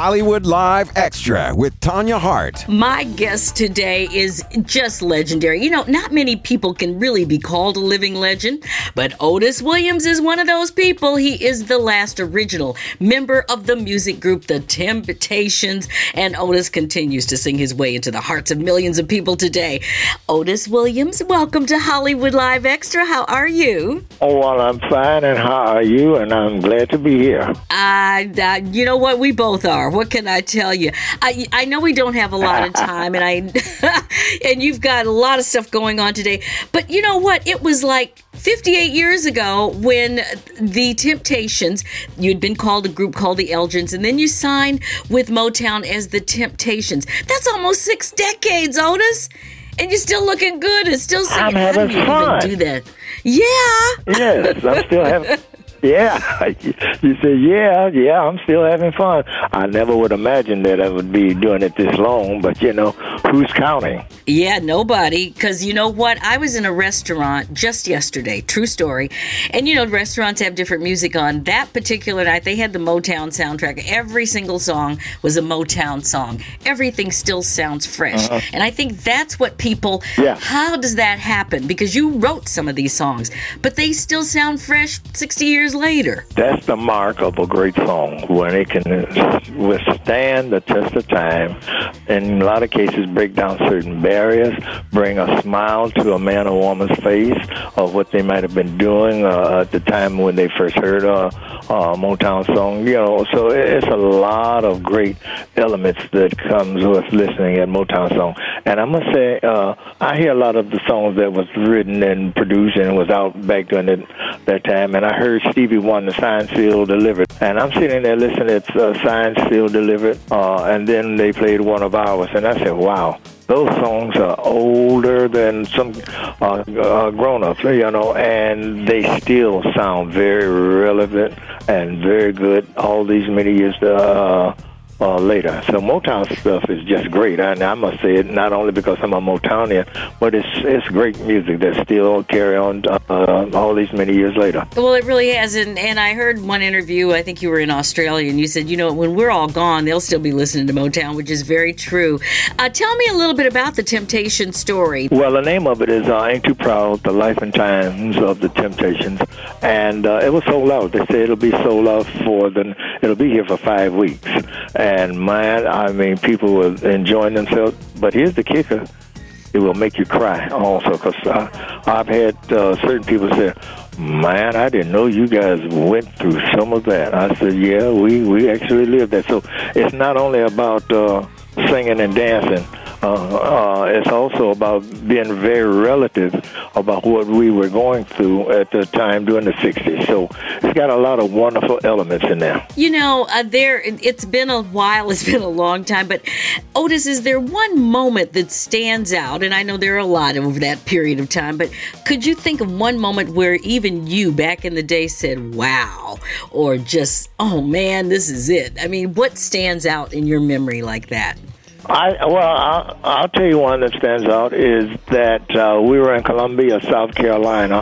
Hollywood Live Extra with Tanya Hart. My guest today is just legendary. You know, not many people can really be called a living legend, but Otis Williams is one of those people. He is the last original member of the music group The Temptations, and Otis continues to sing his way into the hearts of millions of people today. Otis Williams, welcome to Hollywood Live Extra. How are you? Oh, well, I'm fine, and how are you? And I'm glad to be here. Uh, uh, you know what? We both are. What can I tell you? I I know we don't have a lot of time, and I and you've got a lot of stuff going on today. But you know what? It was like 58 years ago when the Temptations, you'd been called a group called the Elgins, and then you signed with Motown as the Temptations. That's almost six decades, Otis. And you're still looking good and still singing. I'm having How do you fun. even do that? Yeah. Yes, I'm still having. Yeah, you say yeah, yeah. I'm still having fun. I never would imagine that I would be doing it this long, but you know, who's counting? Yeah, nobody. Because you know what? I was in a restaurant just yesterday, true story. And you know, restaurants have different music on. That particular night, they had the Motown soundtrack. Every single song was a Motown song. Everything still sounds fresh. Uh-huh. And I think that's what people, Yeah. how does that happen? Because you wrote some of these songs, but they still sound fresh 60 years later. That's the mark of a great song when it can withstand the test of time. In a lot of cases, break down certain barriers, bring a smile to a man or woman's face of what they might have been doing uh, at the time when they first heard a, a Motown song. You know, so it's a lot of great elements that comes with listening at Motown song. And I must say, uh, I hear a lot of the songs that was written and produced and was out back that, that time. And I heard Stevie Wonder, Sign Seal Delivered. And I'm sitting there listening to uh, Sign Seal Delivered. Uh, and then they played one of ours. And I said, wow. Those songs are older than some uh, uh, grown-ups, you know, and they still sound very relevant and very good all these many years uh, uh, later. So Motown stuff is just great, and I must say it not only because I'm a Motownian, but it's it's great music that still carry on uh, all these many years later. Well, it really has. And, and I heard one interview, I think you were in Australia, and you said, you know, when we're all gone, they'll still be listening to Motown, which is very true. Uh, tell me a little bit about the Temptation story. Well, the name of it is uh, "Ain't Too Proud: The Life and Times of the Temptations," and uh, it was sold out. They say it'll be sold out for the. It'll be here for five weeks, and man, I mean, people were enjoying themselves. But here's the kicker: it will make you cry also, because uh, I've had uh, certain people say. Man, I didn't know you guys went through some of that. I said, yeah, we, we actually lived that. So it's not only about uh, singing and dancing. Uh, uh, it's also about being very relative about what we were going through at the time during the 60s. So it's got a lot of wonderful elements in there. You know, uh, there. It's been a while. It's been a long time. But Otis, is there one moment that stands out? And I know there are a lot over that period of time. But could you think of one moment where even you, back in the day, said "Wow," or just "Oh man, this is it"? I mean, what stands out in your memory like that? I well, I'll, I'll tell you one that stands out is that uh, we were in Columbia, South Carolina,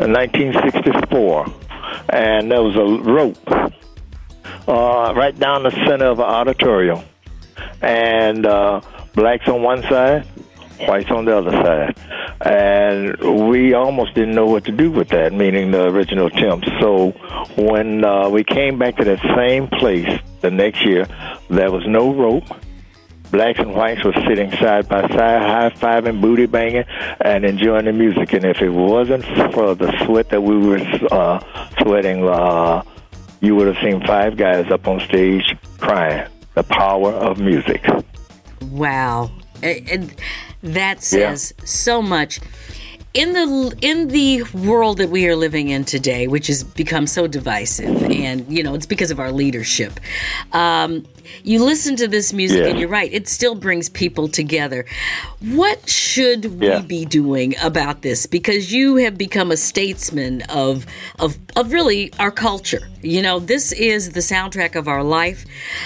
in 1964, and there was a rope uh, right down the center of the auditorium, and uh, blacks on one side, whites on the other side, and we almost didn't know what to do with that. Meaning the original temps. So when uh, we came back to that same place the next year, there was no rope blacks and whites were sitting side by side, high fiving, booty banging, and enjoying the music. And if it wasn't for the sweat that we were uh, sweating, uh, you would have seen five guys up on stage crying. The power of music. Wow, and that says so much. In the in the world that we are living in today, which has become so divisive, and you know it's because of our leadership. Um, you listen to this music, Yeah. and you're right; it still brings people together. What should we Yeah. be doing about this? Because you have become a statesman of of of really our culture. You know, this is the soundtrack of our life.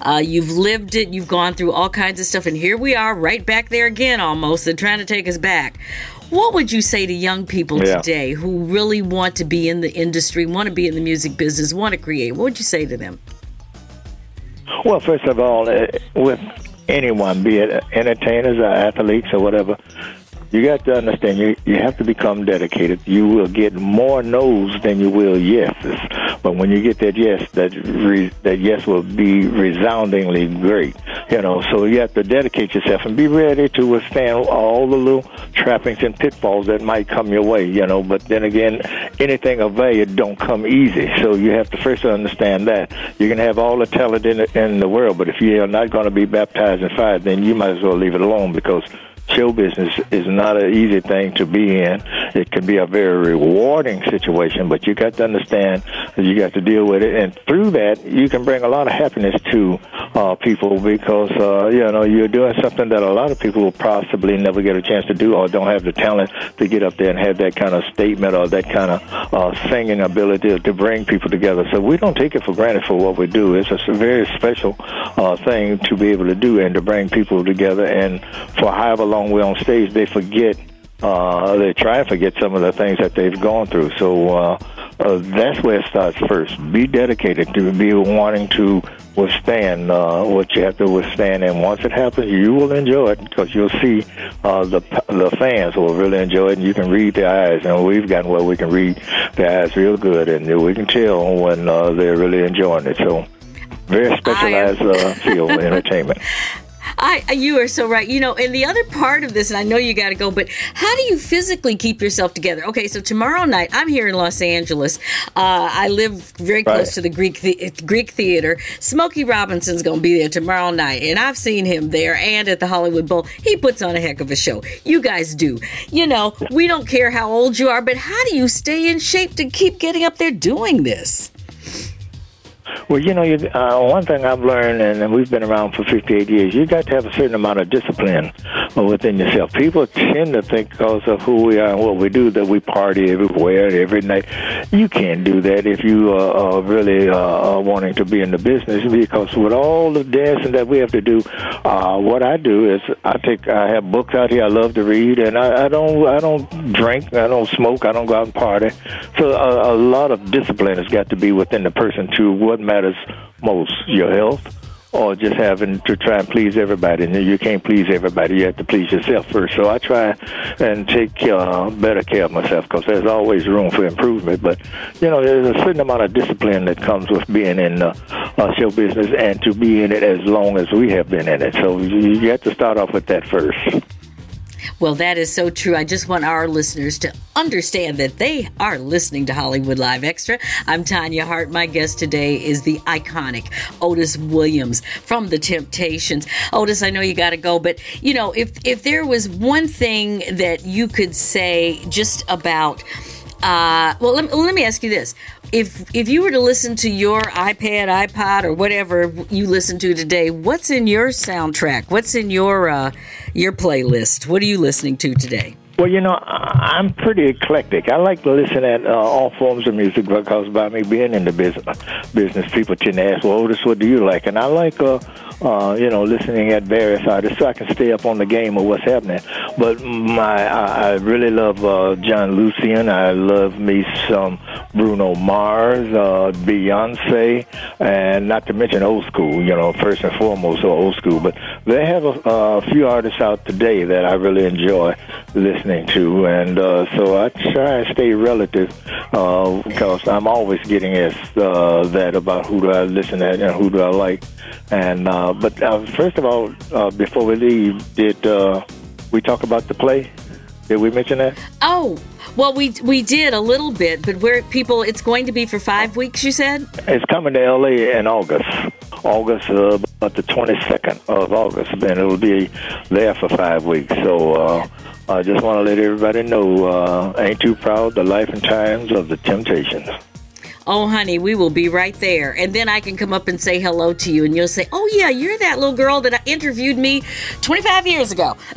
Uh, you've lived it. You've gone through all kinds of stuff, and here we are, right back there again, almost, and trying to take us back. What would you say to young people Yeah. today who really want to be in the industry, want to be in the music business, want to create? What would you say to them? Well, first of all, uh, with anyone, be it entertainers or athletes or whatever, you got to understand you you have to become dedicated. You will get more no's than you will yeses, but when you get that yes, that re, that yes will be resoundingly great. You know, so you have to dedicate yourself and be ready to withstand all the little trappings and pitfalls that might come your way. You know, but then again, anything of value don't come easy. So you have to first understand that you can have all the talent in the, in the world, but if you are not going to be baptized in fire, then you might as well leave it alone because show business is not an easy thing to be in. It can be a very rewarding situation, but you got to understand that you got to deal with it, and through that, you can bring a lot of happiness to uh, people because uh, you know you're doing something that a lot of people will possibly never get a chance to do, or don't have the talent to get up there and have that kind of statement or that kind of uh, singing ability to bring people together. So we don't take it for granted for what we do. It's a very special uh, thing to be able to do and to bring people together, and for however long way on stage, they forget. Uh, they try and forget some of the things that they've gone through. So uh, uh, that's where it starts first. Be dedicated to be wanting to withstand uh, what you have to withstand, and once it happens, you will enjoy it because you'll see uh, the the fans will really enjoy it, and you can read their eyes. And we've gotten where we can read their eyes real good, and we can tell when uh, they're really enjoying it. So very specialized uh, field entertainment. I, you are so right. You know, and the other part of this, and I know you got to go, but how do you physically keep yourself together? Okay, so tomorrow night, I'm here in Los Angeles. Uh, I live very close right. to the Greek the- Greek Theater. Smokey Robinson's going to be there tomorrow night, and I've seen him there and at the Hollywood Bowl. He puts on a heck of a show. You guys do. You know, we don't care how old you are, but how do you stay in shape to keep getting up there doing this? Well, you know, you, uh, one thing I've learned, and we've been around for 58 years, you got to have a certain amount of discipline within yourself. People tend to think because of who we are and what we do that we party everywhere, every night. You can't do that if you uh, are really uh, wanting to be in the business because with all the dancing that we have to do, uh, what I do is I take, I have books out here I love to read, and I, I don't, I don't drink, I don't smoke, I don't go out and party. So a, a lot of discipline has got to be within the person to what matters most, your health or just having to try and please everybody. And you can't please everybody; you have to please yourself first. So I try and take uh, better care of myself because there's always room for improvement. But you know, there's a certain amount of discipline that comes with being in uh, uh, show business and to be in it as long as we have been in it. So you, you have to start off with that first. Well, that is so true. I just want our listeners to understand that they are listening to Hollywood Live Extra. I'm Tanya Hart. My guest today is the iconic Otis Williams from The Temptations. Otis, I know you got to go, but you know, if if there was one thing that you could say just about uh, well, let, let me ask you this: if if you were to listen to your iPad, iPod, or whatever you listen to today, what's in your soundtrack? What's in your uh, your playlist? What are you listening to today? Well, you know, I'm pretty eclectic. I like to listen at uh, all forms of music because by me being in the business, business people tend to ask, "Well, Otis, what do you like?" And I like uh, uh, you know, listening at various artists so I can stay up on the game of what's happening. But my, I, I really love uh, John Lucien. I love me some Bruno Mars, uh, Beyonce, and not to mention old school. You know, first and foremost, old school. But they have a, a few artists out today that I really enjoy listening to, and uh, so I try and stay relative uh, because I'm always getting asked uh, that about who do I listen to and who do I like, and. Uh, uh, but uh, first of all, uh, before we leave, did uh, we talk about the play? Did we mention that? Oh, well, we we did a little bit, but where people, it's going to be for five weeks. You said it's coming to LA in August, August uh, about the twenty second of August, and it'll be there for five weeks. So. Uh, I just want to let everybody know, uh, ain't too proud the life and times of the Temptations. Oh, honey, we will be right there. And then I can come up and say hello to you, and you'll say, Oh, yeah, you're that little girl that interviewed me 25 years ago.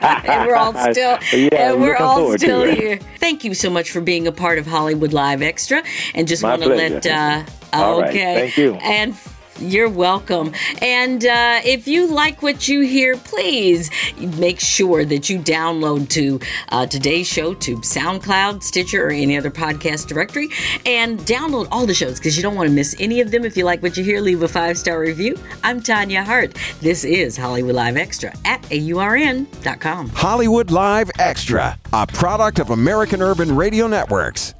and we're all still, yeah, and we're all still here. Thank you so much for being a part of Hollywood Live Extra. And just want to let, uh, okay. Thank you. And You're welcome. And uh, if you like what you hear, please make sure that you download to uh, today's show to SoundCloud, Stitcher, or any other podcast directory and download all the shows because you don't want to miss any of them. If you like what you hear, leave a five star review. I'm Tanya Hart. This is Hollywood Live Extra at AURN.com. Hollywood Live Extra, a product of American Urban Radio Networks.